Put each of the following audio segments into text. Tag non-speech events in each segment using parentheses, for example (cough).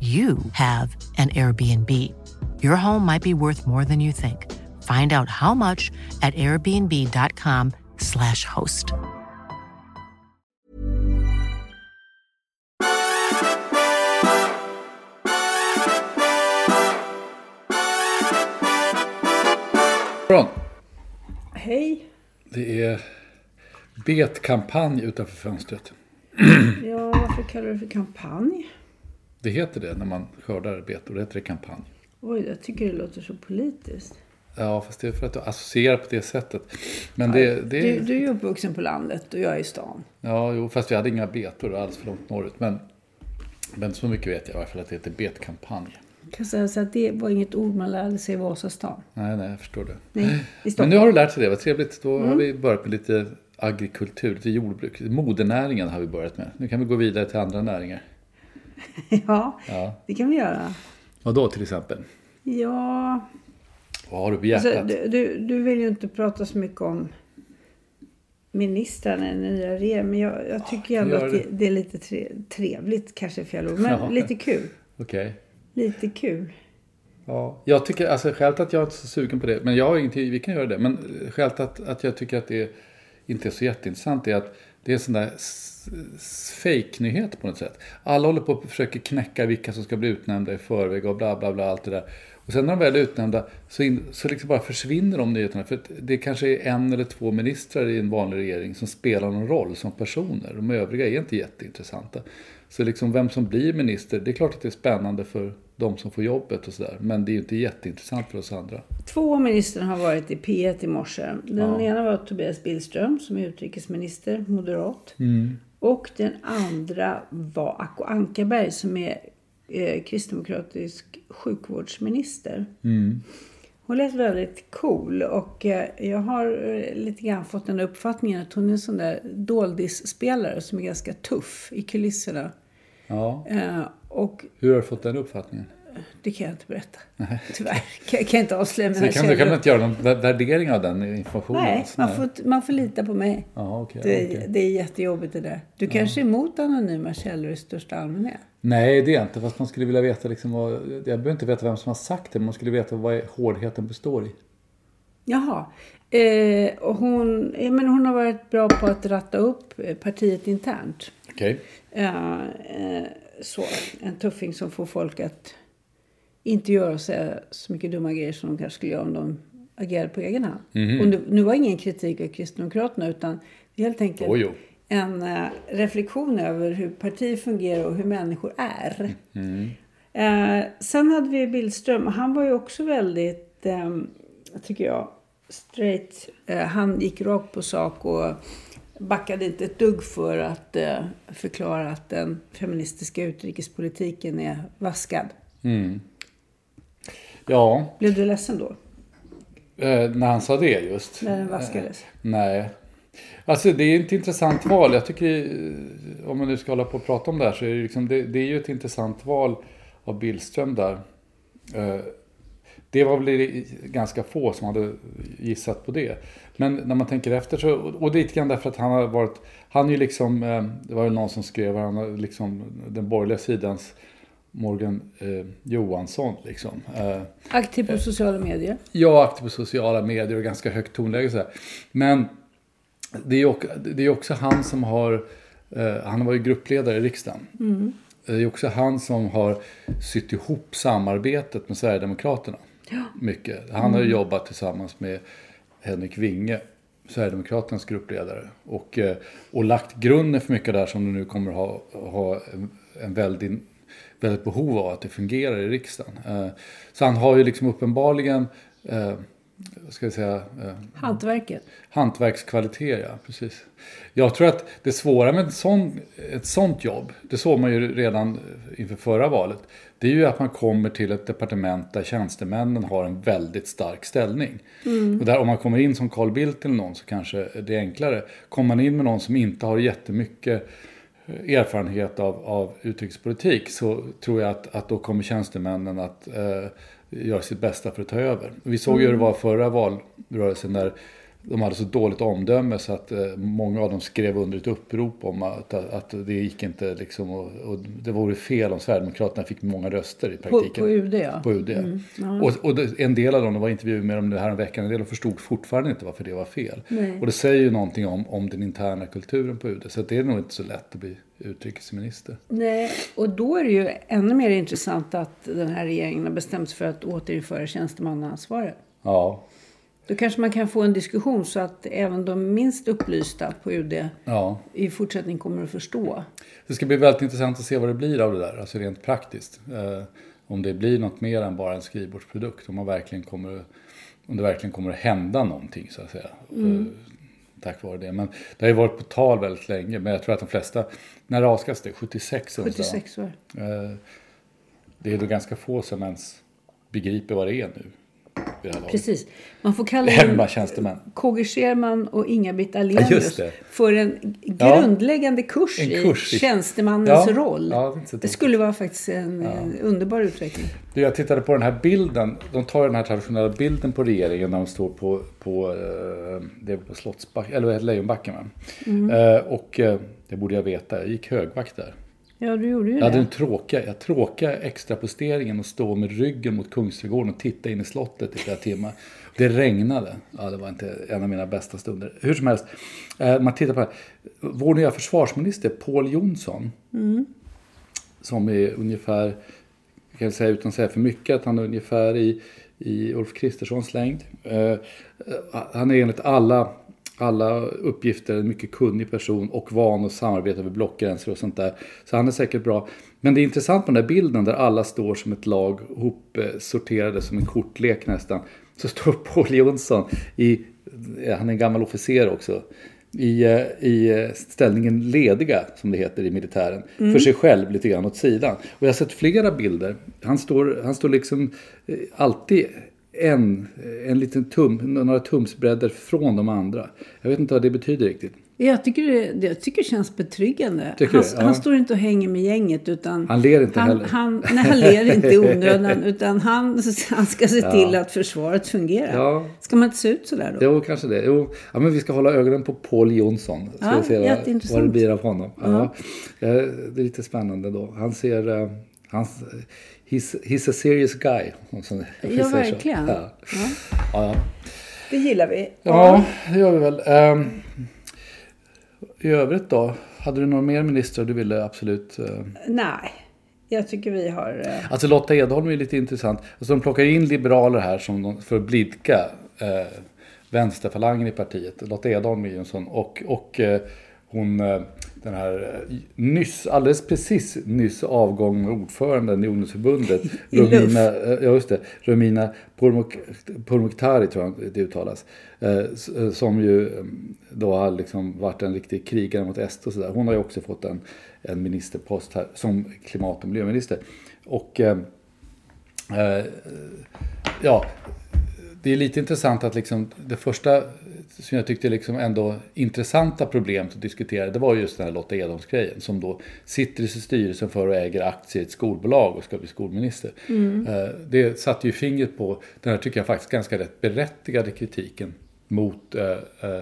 you have an Airbnb. Your home might be worth more than you think. Find out how much at airbnb.com/slash host. Morgon. Hej. Det är betkampanj utanför fönstret. Ja, varför kallar du det för kampanj? Det heter det när man skördar betor. Det heter det kampanj. Oj, jag tycker det låter så politiskt. Ja, fast det är för att du associerar på det sättet. Men det, det Du, du är ju uppvuxen på landet och jag är i stan. Ja, jo, fast vi hade inga betor alls för långt norrut. Men, men så mycket vet jag i alla fall att det heter betkampanj. Jag kan säga så att det var inget ord man lärde sig i Vasastan. Nej, nej, jag förstår det. Nej, Men nu har du lärt sig det, vad trevligt. Då har vi börjat med lite agrikultur, lite jordbruk. Modernäringen har vi börjat med. Nu kan vi gå vidare till andra näringar. (laughs) Ja, Ja. det kan vi göra. Vad då till exempel? Ja, Vad har du på hjärtat? alltså, du, du, du vill ju inte prata så mycket om ministrarna i den nya regeringen. Men jag, jag tycker ändå gör att det, det är lite tre, trevligt, kanske fel ord. Men Ja. lite kul. Okej. Lite kul. Ja, jag tycker, alltså skälet att jag är inte är så sugen på det, men jag har ingenting, vi kan göra det, men skälet att, att jag tycker att det inte är så jätteintressant är att det är en sån där fejknyhet på något sätt. Alla håller på och försöker knäcka vilka som ska bli utnämnda i förväg och bla bla bla allt det där. Och sen när de väl är utnämnda så, in, så liksom bara försvinner de nyheterna. För det kanske är en eller två ministrar i en vanlig regering som spelar någon roll som personer. De övriga är inte jätteintressanta. Så liksom vem som blir minister, det är klart att det är spännande för de som får jobbet och sådär. Men det är ju inte jätteintressant för oss andra. Två ministrar har varit i P1 i morse. Den Ja. ena var Tobias Billström som är utrikesminister, moderat. Mm. Och den andra var Acko Ankarberg som är eh, kristdemokratisk sjukvårdsminister. Mm. Hon lät väldigt cool och eh, jag har eh, lite grann fått den uppfattningen att hon är en sån där doldisspelare som är ganska tuff i kulisserna. Ja. Och Hur har du fått den uppfattningen? det kan jag inte berätta. Tyvärr. Kan, kan jag inte avslöja Så mina kan, du kan källor. inte göra någon vä- värdering av den informationen? Nej, man får, man får lita på mig. Ja, okej, Det, okej. det är jättejobbigt det där. Du kanske är emot anonyma källor i största allmänhet? Nej, det är jag inte. Fast man skulle vilja veta liksom vad... Jag behöver inte veta vem som har sagt det, men man skulle veta vad hårdheten består i. Jaha. Eh, och hon, eh, men hon har varit bra på att ratta upp eh, partiet internt. Okej. Eh, eh, så, en tuffing som får folk att inte göra och säga så mycket dumma grejer som de kanske skulle göra om de agerade på egen hand. Mhm. Och nu, nu var ingen kritik av Kristdemokraterna utan helt enkelt Jo, jo. en eh, reflektion över hur partier fungerar och hur människor är. Mm. Eh, sen hade vi Billström. Han var ju också väldigt, eh, tycker jag, straight. Eh, han gick rakt på sak och backade inte ett dugg för att eh, förklara att den feministiska utrikespolitiken är vaskad. Mm. Ja, Blev du ledsen då? eh, när han sa det just. När den vaskades? Nej. Alltså det är ett intressant val. Jag tycker, eh, om man nu ska hålla på och prata om det här, så är det, liksom, det, det är ju ett intressant val av Billström där. Eh, det var väl ganska få som hade gissat på det. Men när man tänker efter så, och det är lite grann därför att han har varit, han är ju liksom, eh, det var ju någon som skrev, han har liksom den borgerliga sidans Morgan eh, Johansson. Liksom. Eh, aktiv på sociala medier? Ja, aktiv på sociala medier och ganska högt tonläge. Så här. Men det är, också, det är också han som har, eh, han har varit gruppledare i riksdagen. Mm. Det är också han som har sytt ihop samarbetet med Sverigedemokraterna. Ja. Mycket. Han har mm. jobbat tillsammans med Henrik Winge, Sverigedemokraternas gruppledare. Och, eh, och lagt grunden för mycket där som du nu kommer ha, ha en, väldigt, väldigt behov av att det fungerar i riksdagen. Eh, så han har ju liksom uppenbarligen eh, ska jag säga? Eh, Hantverket. Hantverkskvaliteter, ja. Precis. Jag tror att det svåra med ett sånt, ett sånt jobb, det såg man ju redan inför förra valet, det är ju att man kommer till ett departement där tjänstemännen har en väldigt stark ställning. Mm. Och där om man kommer in som Carl Bildt eller någon så kanske det är enklare. Kommer man in med någon som inte har jättemycket erfarenhet av, av utrikespolitik så tror jag att, att då kommer tjänstemännen att eh, göra sitt bästa för att ta över. Vi såg ju hur det var förra valrörelsen när de hade så dåligt omdöme så att eh, många av dem skrev under ett upprop om att, att det gick inte liksom och, och det vore fel om Sverigedemokraterna fick många röster i praktiken. På, på UD ja. På UD. Mm, ja. Och, och en del av dem, det var intervjuer med dem här en vecka, en del förstod fortfarande inte varför det var fel. Nej. Och det säger ju någonting om, om den interna kulturen på UD. Så det är nog inte så lätt att bli utrikesminister. Nej, och då är det ju ännu mer intressant att den här regeringen har bestämt sig för att återinföra tjänstemannaansvaret. Ja. Då kanske man kan få en diskussion så att även de minst upplysta på UD ja. i fortsättningen kommer att förstå. Det ska bli väldigt intressant att se vad det blir av det där, alltså rent praktiskt. Eh, om det blir något mer än bara en skrivbordsprodukt, om, man verkligen kommer, om det verkligen kommer att hända någonting så att säga. Mm. Eh, tack vare det. Men det har ju varit på tal väldigt länge, men jag tror att de flesta, när avskas det? 76 76 år. Eh, det är då ganska få som ens begriper vad det är nu vid det här laget. Precis. Man får kalla Hemma tjänstemän. KG Scherman och Inga-Britt Ahlenius ja, för en grundläggande ja, kurs, en kurs, i tjänstemannens ja, roll. Det, det skulle vara faktiskt en underbar utveckling. Du, jag tittade på den här bilden. De tar den här traditionella bilden på regeringen när de står på, på, eh, det är på Slottsbacken, eller Lejonbacken. Mm. Uh, och uh, det borde jag veta, jag gick högvakt där. Ja, du gjorde ju jag det. hade den tråkiga, jag tråkiga extraposteringen att stå med ryggen mot Kungsträdgården och titta in i slottet i flera timmar. Det regnade. Ja, det var inte en av mina bästa stunder. Hur som helst, eh, man tittar på det här. Vår nya försvarsminister, Paul Jonsson, mm. som är ungefär, jag kan säga utan att säga för mycket, att han är ungefär i, i Ulf Kristerssons längd. Eh, han är enligt alla alla uppgifter, en mycket kunnig person och van att samarbeta över blockgränser och sånt där. Så han är säkert bra. Men det är intressant med den där bilden där alla står som ett lag hopsorterade som en kortlek nästan. Så står Paul Jonsson, i, han är en gammal officer också, i, eh, i ställningen lediga, som det heter i militären, mm. för sig själv lite grann åt sidan. Och jag har sett flera bilder. Han står, han står liksom eh, alltid en, en liten tum, några tumsbredder från de andra. Jag vet inte vad det betyder riktigt. Jag tycker det, jag tycker det känns betryggande. Han, ja. han, står inte och hänger med gänget. Utan han ler inte han, heller. Han, nej, han ler inte i (laughs) onödan. utan han, han ska se till ja. att försvaret fungerar. Ja. Ska man inte se ut sådär då? Jo, kanske det. Jo. Ja, men vi ska hålla ögonen på Paul Jonsson. Ska ja, se vad, vad det blir av honom. Ja. Det är lite spännande då. Han ser... Uh, hans, he's, he's a serious guy. Ja, verkligen. Ja. Ja. ja. Det gillar vi. Ja, det gör vi väl. Um, I övrigt då? Hade du några mer ministrar du ville absolut? Uh... Nej, jag tycker vi har... Uh... Alltså Lotta Edholm är lite intressant. Alltså de plockar in liberaler här som de, för att blidka uh, vänsterfalangen i partiet. Lotta Edholm är ju en sån. Och, och uh, hon den här eh, nyss, alldeles precis nyss avgångna ordföranden i ungdomsförbundet, (laughs) Romina, eh, ja just det, Romina Pourmokhtari tror jag det uttalas, eh, som ju då har liksom varit en riktig krigare mot SD och sådär. Hon har ju också fått en, en ministerpost här som klimat och miljöminister. Och eh, ja, det är lite intressant att liksom det första som jag tyckte liksom ändå intressanta problemet att diskutera det var just den här Lotta Edholms-grejen som då sitter i styrelsen för och äger aktier i ett skolbolag och ska bli skolminister. Mm. Det satte ju fingret på den här, tycker jag faktiskt, ganska rätt berättigade kritiken mot eh, eh,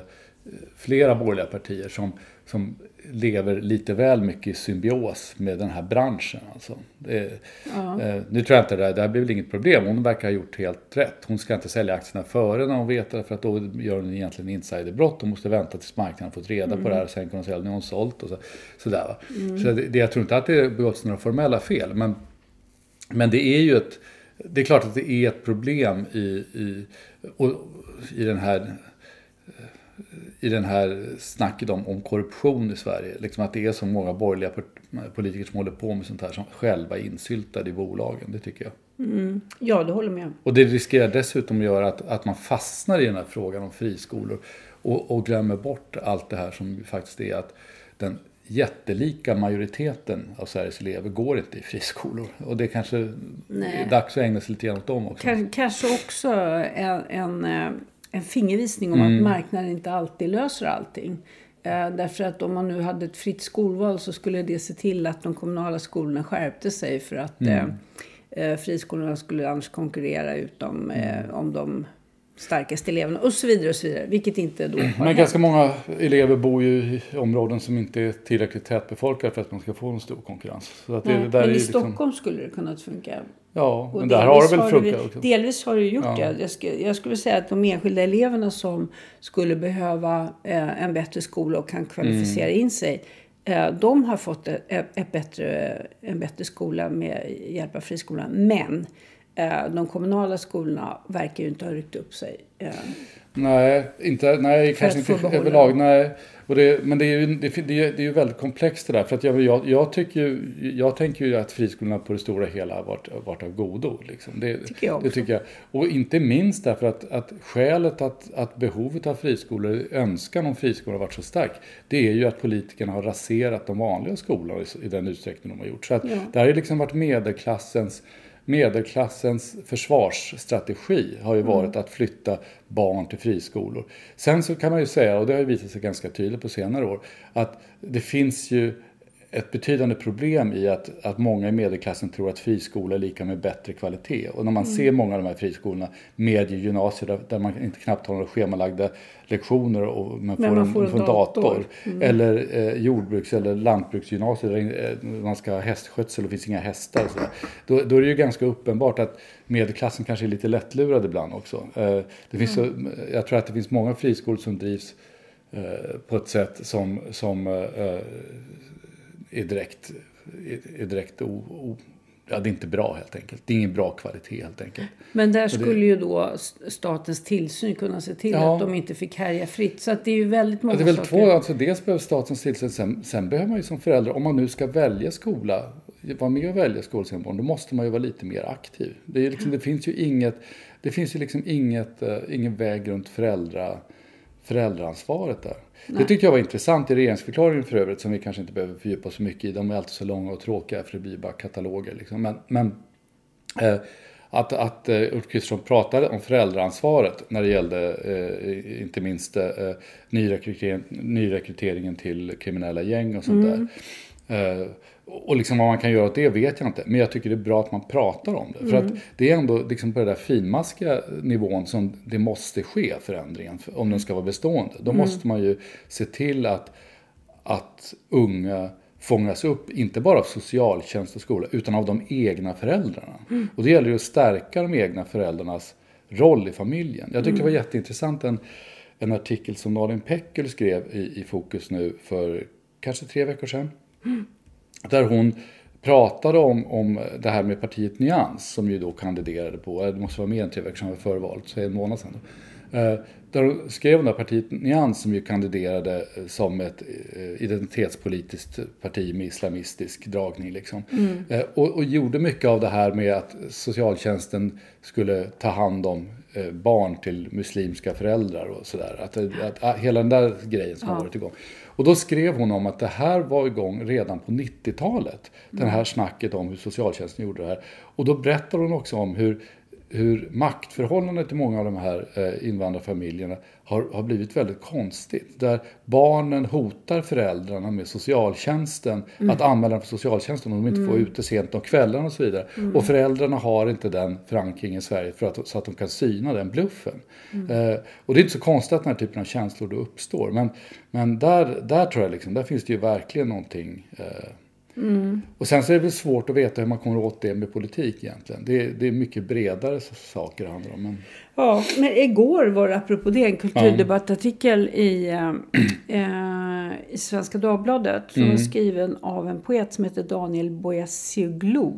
flera borgerliga partier som, som lever lite väl mycket i symbios med den här branschen. Alltså. Det, ja. eh, nu tror jag inte det, det här blir väl inget problem. Hon verkar ha gjort helt rätt. Hon ska inte sälja aktierna före när hon vet det för att då gör hon egentligen insiderbrott. Hon måste vänta tills marknaden fått reda mm. på det här och sen kan hon sälja när hon sålt. Och så, sådär, mm. så det, jag tror inte att det begåtts några formella fel. Men, men det är ju ett det är klart att det är ett problem i, i, och, i den här i den här snacket om, om korruption i Sverige. Liksom att det är så många borgerliga politiker som håller på med sånt här som själva är insyltade i bolagen. Det tycker jag. Mm. Ja, det håller med. Och det riskerar dessutom att göra att, att man fastnar i den här frågan om friskolor och, och glömmer bort allt det här som faktiskt är att den jättelika majoriteten av Sveriges elever går inte i friskolor. Och det kanske Nej. är dags att ägna sig lite grann åt dem också. Kanske också en, en eh, en fingervisning om mm. att marknaden inte alltid löser allting. Eh, därför att om man nu hade ett fritt skolval så skulle det se till att de kommunala skolorna skärpte sig för att mm. eh, eh friskolorna skulle annars konkurrera ut dem eh, om de starkaste eleverna och så vidare och så vidare. Vilket inte då Men hänt. ganska många elever bor ju i områden som inte är tillräckligt tätbefolkade för att man ska få en stor konkurrens. Så att det, Nej, där men i liksom... Stockholm skulle det kunna funka Ja, och men där har det väl funkat också. Delvis har det gjort ja. det. Jag, skulle, jag skulle säga att de enskilda eleverna som skulle behöva eh, en bättre skola och kan kvalificera mm. in sig. Eh, de har fått ett, ett, bättre, en bättre skola med hjälp av friskolan. Men de kommunala skolorna verkar ju inte ha ryckt upp sig. Eh, nej, inte, nej kanske inte överlag. Nej. Och det, men det är, ju, det, det, är, det är ju väldigt komplext det där. För att jag, jag, jag, tycker jag tänker ju att friskolorna på det stora hela har varit, varit av godo. Liksom. Det, tycker jag också. det tycker jag. Och inte minst därför att, att skälet att, att behovet av friskolor, önskan om friskolor har varit så stark. Det är ju att politikerna har raserat de vanliga skolorna i, i den utsträckning de har gjort. Så att ja. det har ju liksom varit medelklassens medelklassens försvarsstrategi har ju mm. varit att flytta barn till friskolor. Sen så kan man ju säga, och det har ju visat sig ganska tydligt på senare år, att det finns ju ett betydande problem i att, att många i medelklassen tror att friskola är lika med bättre kvalitet. Och när man mm. ser många av de här friskolorna, mediegymnasier där, där man inte knappt har några schemalagda lektioner och man får, man får en, en, en, dator. dator. Mm. Eller eh, jordbruks eller lantbruksgymnasier där eh, man ska ha hästskötsel och det finns inga hästar. Så då, då, är det ju ganska uppenbart att medelklassen kanske är lite lättlurad ibland också. Eh, det finns mm. så, jag tror att det finns många friskolor som drivs eh, på ett sätt som, som eh, är direkt, är direkt o, o, ja, det är inte bra helt enkelt. Det är ingen bra kvalitet helt enkelt. Men där skulle det, ju då statens tillsyn kunna se till ja, att de inte fick härja fritt. Så att det är ju väldigt många saker. Det är väl saker. två, alltså dels behövs statens tillsyn, sen, sen behöver man ju som förälder, om man nu ska välja skola, vara med och välja skola sin barn, då måste man ju vara lite mer aktiv. Det, är liksom, det finns ju inget, det finns ju liksom inget, uh, ingen väg runt föräldra, föräldraansvaret där. Nej. Det tyckte jag var intressant i regeringsförklaringen för övrigt, som vi kanske inte behöver fördjupa oss så mycket i. De är alltid så långa och tråkiga för det blir bara kataloger. Liksom. Men, men eh, att, att uh, Ulf Kristersson pratade om föräldraansvaret när det gällde uh, inte minst uh, nyrekrytering, nyrekryteringen till kriminella gäng och sånt mm. där. Och liksom vad man kan göra åt det vet jag inte. Men jag tycker det är bra att man pratar om det. Mm. För att mm. det är ändå liksom på den där finmaskiga nivån som det måste ske förändringen. Om den ska vara bestående. Då mm. måste man ju se till att, att unga fångas upp, inte bara av socialtjänst och skola, utan av de egna föräldrarna. Mm. Och det gäller ju att stärka de egna föräldrarnas roll i familjen. Jag tycker mm. det var mm. jätteintressant en, en artikel som Nalin Pekul skrev i, i Fokus nu för kanske tre veckor sedan. Mm. Där hon pratade om, om det här med partiet Nyans som ju då kandiderade på, det måste vara mer än tre veckor sedan före valet, så en månad sedan. Då. Eh, där hon skrev om det här partiet Nyans som ju kandiderade som ett eh, identitetspolitiskt parti med islamistisk dragning. Liksom. Mm. Eh, och, och, gjorde mycket av det här med att socialtjänsten skulle ta hand om barn till muslimska föräldrar och sådär. Att, att, att, hela den där grejen som ja. har varit igång. Och då skrev hon om att det här var igång redan på 90-talet. Mm. Det här snacket om hur socialtjänsten gjorde det här. Och då berättar hon också om hur hur maktförhållandet i många av de här eh, invandrarfamiljerna har, har blivit väldigt konstigt. Där barnen hotar föräldrarna med socialtjänsten, att anmäla för socialtjänsten om de inte får ute sent om kvällarna och så vidare. Och föräldrarna har inte den förankringen i Sverige för att, så att de kan syna den bluffen. Eh, och det är inte så konstigt att den här typen av känslor då uppstår. Men, men där, där tror jag liksom, där finns det ju verkligen någonting eh, och sen så är det väl svårt att veta hur man kommer åt det med politik egentligen. Det, det är mycket bredare saker det handlar om. Men, Ja, men igår var det apropå det en kulturdebattartikel i, eh, eh, i Svenska Dagbladet. Som var skriven av en poet som heter Daniel Boyasioglu.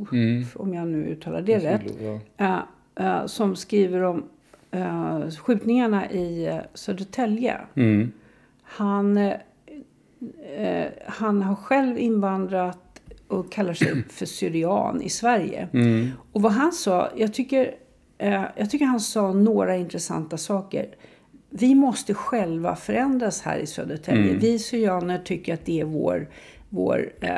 Om jag nu uttalar det rätt. ja. Eh, eh, som skriver om eh, skjutningarna i eh, Södertälje. Han, eh, eh, han har själv invandrat och kallar sig (clears throat) för syrian i Sverige. Och vad han sa, jag tycker, eh, jag tycker han sa några intressanta saker. Vi måste själva förändras här i Södertälje. Vi syrianer tycker att det är vår, vår eh,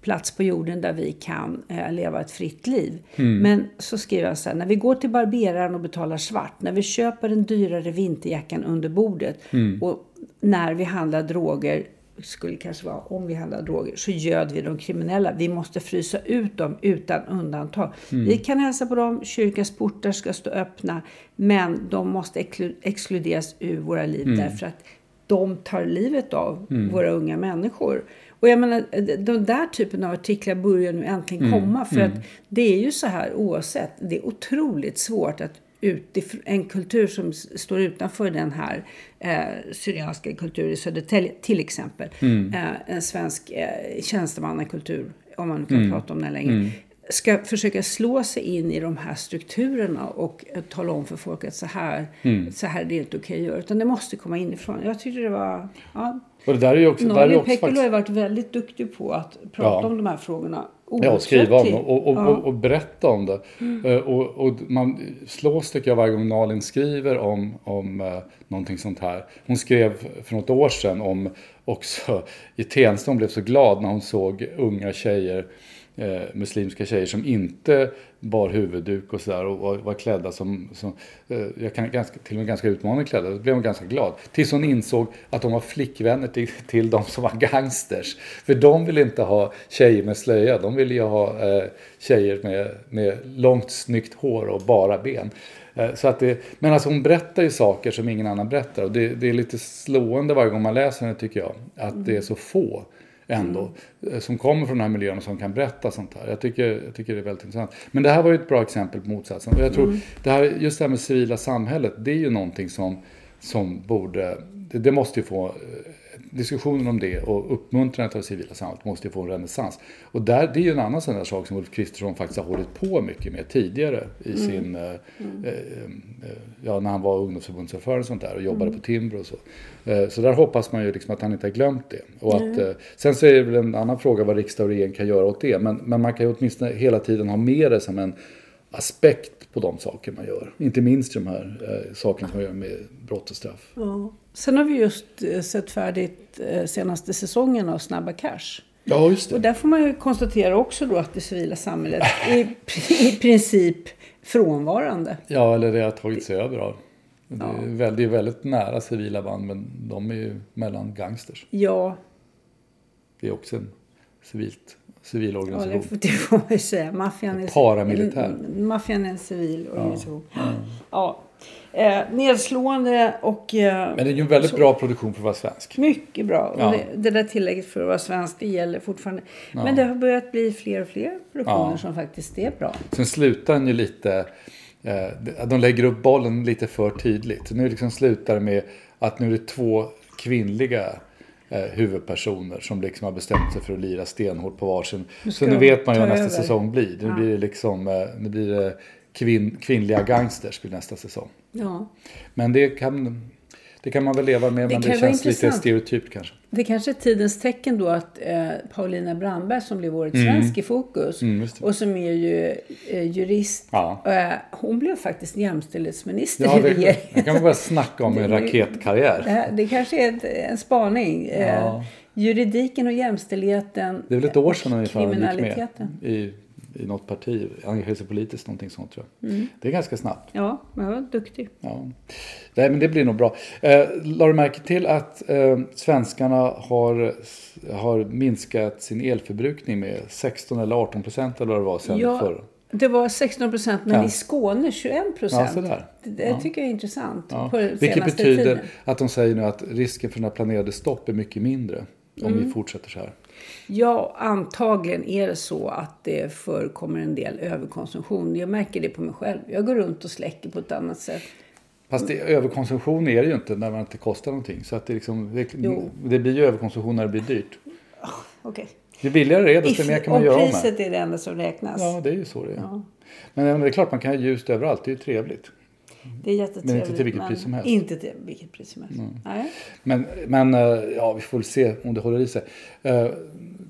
plats på jorden där vi kan eh, leva ett fritt liv. Men så skriver han så här, när vi går till barberaren och betalar svart, när vi köper den dyrare vinterjackan under bordet och när vi handlar droger skulle kanske vara om vi handlar droger, så göd vi de kriminella. Vi måste frysa ut dem utan undantag. Vi kan hälsa på dem, kyrkans portar ska stå öppna, men de måste exklu- exkluderas ur våra liv därför att de tar livet av våra unga människor. Och jag menar, den där typen av artiklar börjar nu äntligen komma. För att det är ju så här oavsett. Det är otroligt svårt att utifrån en kultur som står utanför den här eh, syrianska kulturen i Södertälje till exempel. Eh, en svensk eh, tjänstemannakultur, om man nu kan prata om den längre. Ska försöka slå sig in i de här strukturerna och eh, tala om för folk att så här, så här är det inte okej att göra. Utan det måste komma inifrån. Jag tyckte det var... Ja, Och det där är ju också... Norge har faktiskt, ju varit väldigt duktig på att prata Ja. om de här frågorna. Ja, och skriva om och, och, Ja. och, och berätta om det. Eh, Och, och man slås tycker jag varje gång Nalin skriver om, om eh, någonting sånt här. Hon skrev för något år sedan om också i Tensta, hon blev så glad när hon såg unga tjejer eh, muslimska tjejer som inte bar huvudduk och sådär och var, var klädda som, som eh, jag kan ganska, till och med ganska utmanande klädda. Då blev hon ganska glad. Tills hon insåg att de var flickvänner till, till de som var gangsters. För de ville inte ha tjejer med slöja. De ville ju ha eh, tjejer med, med långt snyggt hår och bara ben. Eh, så att det, men alltså hon berättar ju saker som ingen annan berättar. Och det, det är lite slående varje gång man läser henne tycker jag. Att det är så få ändå. eh, Som kommer från den här miljön och som kan berätta sånt här. Jag tycker, jag tycker det är väldigt intressant. Men det här var ju ett bra exempel på motsatsen. Och jag tror det här, just det här med civila samhället. Det är ju någonting som, som borde, det, det måste ju få, eh, diskussionen om det och uppmuntrandet av det civila samhället måste ju få en renässans. Och där, det är ju en annan sån där sak som Ulf Kristersson faktiskt har hållit på mycket med tidigare i sin, eh, eh, eh, ja när han var ungdomsförbundsordförande och sånt där och jobbade på Timbro och så. Eh, så där hoppas man ju liksom att han inte har glömt det. Och att, eh, sen så är det väl en annan fråga vad riksdag och regering kan göra åt det. Men, men man kan ju åtminstone hela tiden ha med det som en aspekt på de saker man gör. Inte minst de här eh, sakerna som man gör med brott och straff. Ja. Sen har vi just eh, sett färdigt eh, senaste säsongen av Snabba Cash. Ja, just Och det. där får man ju konstatera också då att det civila samhället är i i princip frånvarande. Ja, eller det har tagit sig över av. Det är, väldigt, det är väldigt nära civila band, men de är ju mellan gangsters. Ja, Det är också en civilt, civil ja organisation. får, det får man ju säga. Maffian är, Paramilitär. en- Maffian är en civil organisation. Ja. Eh, nedslående och eh, Men det är ju en väldigt Så- bra produktion för att vara svensk. mycket bra. Ja. Det, det där tillägget för att vara svensk, det gäller fortfarande. Men det har börjat bli fler och fler produktioner Ja. som faktiskt är bra. Sen slutar den ju lite, eh, de lägger upp bollen lite för tydligt. Nu liksom slutar det med att nu är det två kvinnliga eh, huvudpersoner som liksom har bestämt sig för att lira stenhårt på varsin. Så nu vet man ju vad nästa över. säsong blir. Nu Ja. blir det liksom, eh, nu blir det kvinn, kvinnliga gangsters blir nästa säsong. Ja. Men det kan, det kan man väl leva med, men kan det känns lite stereotypt kanske. Det kanske är tidens tecken då att eh, Paulina Brandberg som blev årets svensk i fokus Mm, det. och som är ju eh, jurist. Ja. Eh, hon blev faktiskt jämställdhetsminister Ja, i det, regeringen. det kan man börja snacka om (laughs) en Det- raketkarriär. Det, det kanske är ett, en spaning. Eh, Ja. juridiken och jämställdheten Det är väl ett år sedan ungefär hon gick med i i något parti, engagera sig politiskt, någonting sånt tror jag. Mm. Det är ganska snabbt. Ja, jag var duktig. Ja. Nej, men det blir nog bra. Eh, la du märke till att eh, svenskarna har, har minskat sin elförbrukning med 16 eller 18 procent eller vad det var sen Ja, förr? det var 16 procent, men Ja. i Skåne 21 Ja, procent. sådär. det det tycker jag är intressant. Ja. På den Vilket betyder tiden. att de säger nu att risken för några planerade stopp är mycket mindre om Mm. vi fortsätter så här. Ja, antagligen är det så att det förekommer en del överkonsumtion. Jag märker det på mig själv. Jag går runt och släcker på ett annat sätt. Fast det, överkonsumtion är det ju inte när man inte kostar någonting. Så att det, liksom, det, det blir ju överkonsumtion när det blir dyrt. Okej. Ju billigare det är desto mer kan man Om göra med. priset är det enda som räknas. Ja, det är ju så det är. Ja. Men, men det är klart man kan ha ljust överallt, det är ju trevligt. Det är jättetrevligt. Men inte till vilket pris som helst. Inte till vilket pris som helst. Nej. Men, men eh, ja, vi får väl se om det håller i sig. Eh,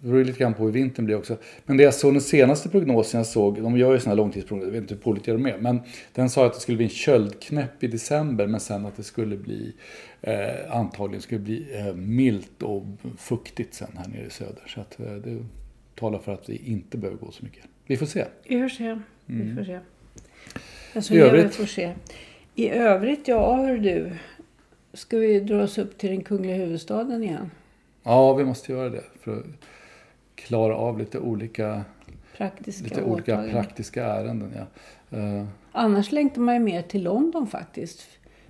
Det beror lite grann på hur vintern blir också. Men det jag såg den senaste prognosen jag såg, de gör ju sådana här långtidsprognoser, jag vet inte hur pålitliga de är. Men den sa att det skulle bli en köldknäpp i december men sen att det skulle bli eh, antagligen skulle bli eh, milt och fuktigt sen här nere i söder. Så att eh, det talar för att vi inte behöver gå så mycket. Vi får se. Vi får se. Vi får se. Alltså, I övrigt? Får se. I övrigt, ja hör du. Ska vi dra oss upp till den kungliga huvudstaden igen? Ja, vi måste göra det för att klara av lite olika, Praktiska lite olika praktiska ärenden. Ja. Eh, Annars längtar man ju mer till London faktiskt.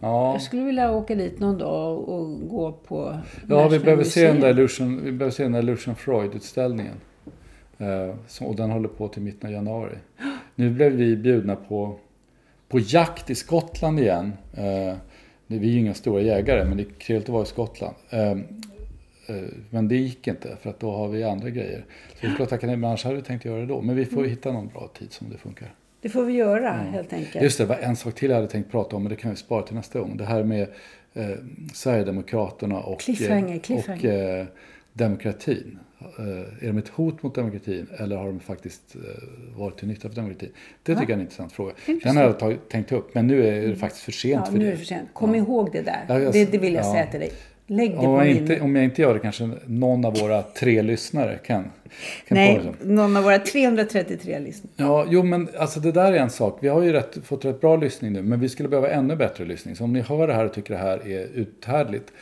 ja. Jag skulle vilja åka dit någon dag och gå på Ja, vi behöver se den där Illusion, vi behöver se den där Illusion Freud-utställningen. Så- och den håller på till mitten av januari. (gasps) Nu blev vi bjudna på, på jakt i Skottland igen. Eh, vi är ju inga stora jägare, men det är trevligt att vara i Skottland. Eh, eh, men det gick inte, för att då har vi andra grejer. Så vi skulle tacka nej, men annars hade vi tänkt göra det då. Men vi får hitta någon bra tid som det funkar. Det får vi göra helt enkelt. Just det, det var en sak till jag hade tänkt prata om, men det kan vi spara till nästa gång. Det här med eh, Sverigedemokraterna och, Cliffhanger, eh, cliffhanger. och eh, demokratin. Eh, är de ett hot mot demokratin eller har de faktiskt eh, varit till nytta för demokratin? Det tycker jag är en intressant fråga. Den har jag tagit, tänkt upp, men nu är det faktiskt för sent Ja, för nu är det. det för sent. Kom ihåg det där. Ja, jag- det, det vill jag ja. säga till dig. Lägg det Om på jag, inte, om jag inte gör det kanske någon av våra tre lyssnare kan, kan Nej, det. någon av våra 333 lyssnare. Ja, jo men alltså det där är en sak. Vi har ju rätt, fått rätt bra lyssning nu, men vi skulle behöva ännu bättre lyssning. Så om ni hör det här och tycker det här är uthärdligt,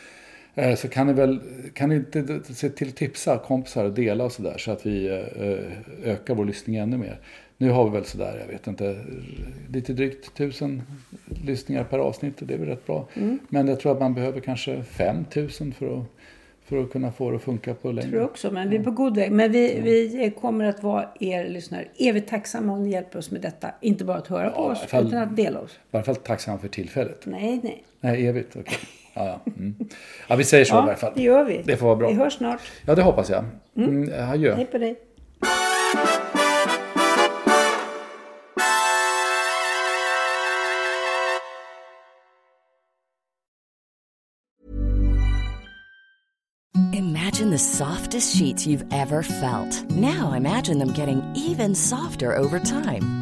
så kan ni väl, kan ni inte se till att tipsa kompisar och dela och sådär, så att vi eh, ökar vår lyssning ännu mer. Nu har vi väl sådär, jag vet inte, lite drygt tusen lyssningar per avsnitt och det är väl rätt bra. Mm. Men jag tror att man behöver kanske 5000 för att, för att kunna få det att funka på längre. tror jag också, men vi är på god väg. Men vi, vi kommer att vara er lyssnare evigt tacksamma om ni hjälper oss med detta. Inte bara att höra på Ja, i oss, fall- utan att dela oss. I alla fall tacksam för tillfället. Nej, nej. Nej, evigt. Okej. Ja, ja. Mm. ja, vi säger så i Ja, alla fall. det gör vi. Det får vara bra. Vi hörs snart. Ja, det hoppas jag. Mm, adjö. Hej på dig. Imagine the softest sheets you've ever felt. Now imagine them getting even softer over time.